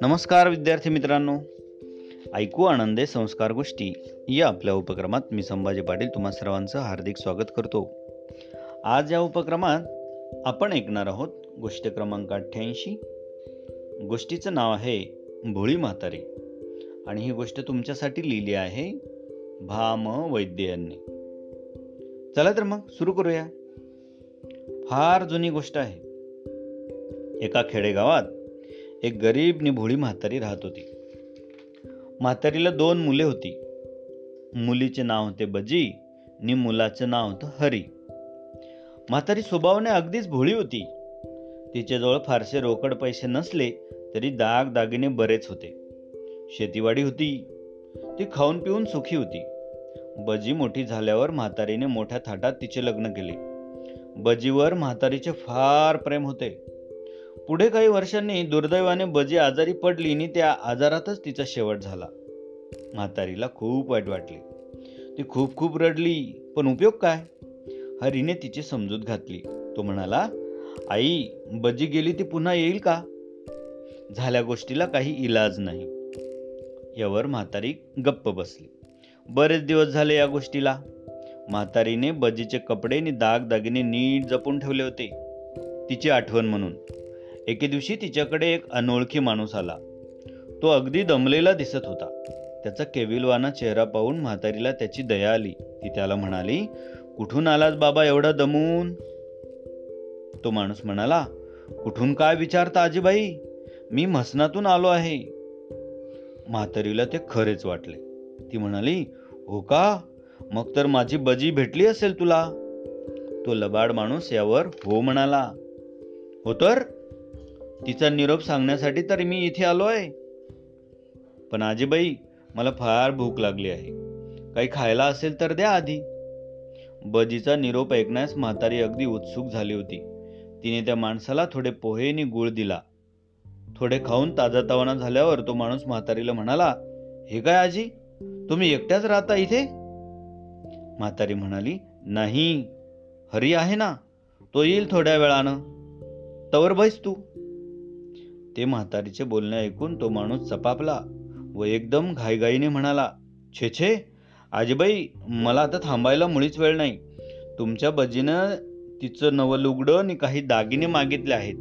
नमस्कार विद्यार्थी मित्रांनो. ऐकू आनंदे संस्कार गोष्टी या आपल्या उपक्रमात मी संभाजी पाटील तुम्हा सर्वांचं हार्दिक स्वागत करतो. आज या उपक्रमात आपण ऐकणार आहोत गोष्ट क्रमांक अठ्ठ्याऐंशी. गोष्टीचं नाव आहे भोळी म्हातारी. आणि ही गोष्ट तुमच्यासाठी लिहिली आहे भाम वैद्य यांनी चला तर मग सुरू करूया. फार जुनी गोष्ट आहे. एका खेडेगावात एक गरीब नि भोळी म्हातारी राहत होती. म्हातारीला दोन मुले होती. मुलीचे नाव होते बजी नि मुलाचं नाव होतं हरी. म्हातारी स्वभावाने अगदीच भोळी होती. तिच्याजवळ फारसे रोकड पैसे नसले तरी दाग दागिने बरेच होते. शेतीवाडी होती. ती खाऊन पिऊन सुखी होती. बजी मोठी झाल्यावर म्हातारीने मोठ्या थाटात तिचे लग्न केले. बजीवर म्हातारीचे फार प्रेम होते. पुढे काही वर्षांनी दुर्दैवाने बजी आजारी पडली आणि त्या आजारातच तिचा शेवट झाला. म्हातारीला खूप वाईट वाटले. ती खूप खूप रडली पण उपयोग काय? हरीने तिची समजूत घातली. तो म्हणाला आई बजी गेली ती पुन्हा येईल का? झाल्या गोष्टीला काही इलाज नाही. यावर म्हातारी गप्प बसली. बरेच दिवस झाले या गोष्टीला. म्हातारीने बजीचे कपडे आणि दाग दागिने नीट जपून ठेवले होते. तिची आठवण म्हणून. एके दिवशी तिच्याकडे एक अनोळखी माणूस आला. तो अगदी दमलेला दिसत होता. त्याचा केविलवाना चेहरा पाहून म्हातारीला त्याची दया आली. ती त्याला म्हणाली कुठून आलास बाबा एवढा दमून? तो माणूस म्हणाला कुठून काय विचारता आजीबाई? मी म्हसनातून आलो आहे. म्हातारीला ते खरेच वाटले. ती म्हणाली हो का? मग तर माझी बजी भेटली असेल तुला. तो लबाड माणूस यावर हो म्हणाला. हो तर? तिचा निरोप सांगण्यासाठी तर मी इथे आलो आहे पण आजीबाई मला फार भूक लागली आहे. काही खायला असेल तर द्या आधी. बजीचा निरोप ऐकण्यास म्हातारी अगदी उत्सुक झाली होती. तिने त्या माणसाला थोडे पोहे आणि गुळ दिला. थोडे खाऊन ताजातवाना झाल्यावर तो माणूस म्हातारीला म्हणाला हे काय आजी? तुम्ही एकट्याच राहता इथे? म्हातारी म्हणाली नाही हरी आहे ना? तो येईल थोड्या वेळानं. तवर बैस तू. ते म्हातारीचे बोलणे ऐकून तो माणूस चपापला व एकदम घाईघाईने म्हणाला छे छे आजीबाई मला आता थांबायला मुळीच वेळ नाही. तुमच्या बजीनं तिचं नवं लुगडं आणि काही दागिने मागितले आहेत.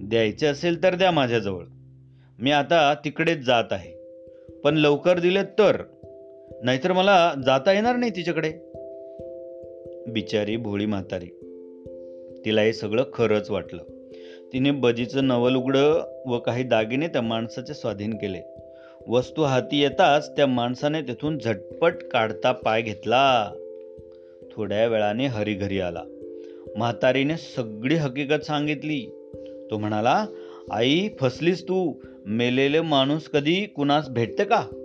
द्यायचे असेल तर द्या माझ्याजवळ. मी आता तिकडेच जात आहे. पण लवकर दिलेत तर. नाहीतर मला जाता येणार नाही तिच्याकडे. बिचारी भोळी म्हातारी. तिला हे सगळं खरंच वाटलं. तिने बजीचं नवल उघडं व काही दागिने त्या माणसाचे स्वाधीन केले. वस्तू हाती येताच त्या माणसाने तिथून झटपट काढता पाय घेतला. थोड्या वेळाने हरी घरी आला. म्हातारीने सगळी हकीकत सांगितली. तो म्हणाला आई फसलीस तू. मेलेले माणूस कधी कुणास भेटते का?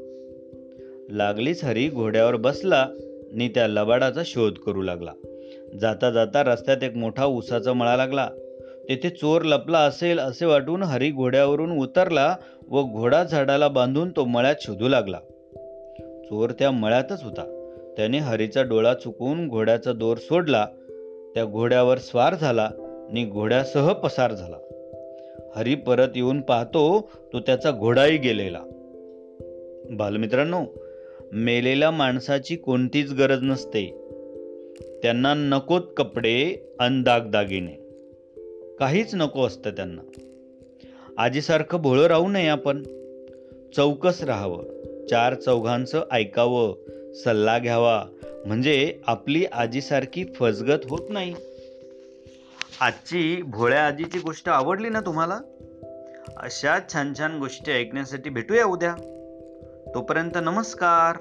लागलीच हरी घोड्यावर बसला आणि त्या लबाडाचा शोध करू लागला. जाता जाता रस्त्यात एक मोठा उसाचा मळा लागला. तेथे चोर लपला असेल असे वाटून हरी घोड्यावरून उतरला व घोडा झाडाला बांधून तो मळ्यात शोधू लागला. चोर त्या मळ्यातच होता. त्याने हरीचा डोळा चुकवून घोड्याचा दोर सोडला. त्या घोड्यावर स्वार झाला आणि घोड्यासह पसार झाला. हरी परत येऊन पाहतो तो त्याचा घोडाही गेलेला. बालमित्रांनो मेलेल्या माणसाची कोणतीच गरज नसते. त्यांना नकोत कपडे अंदाग दागदागिने. काहीच नको असतं त्यांना. आजीसारखं भोळं राहू नये आपण. चौकस राहावं. चार चौघांचं ऐकावं. सल्ला घ्यावा. म्हणजे आपली आजीसारखी फसगत होत नाही. आजची भोळ्या आजीची गोष्ट आवडली ना तुम्हाला? अशा छान छान गोष्टी ऐकण्यासाठी भेटूया उद्या. तोपर्यंत नमस्कार.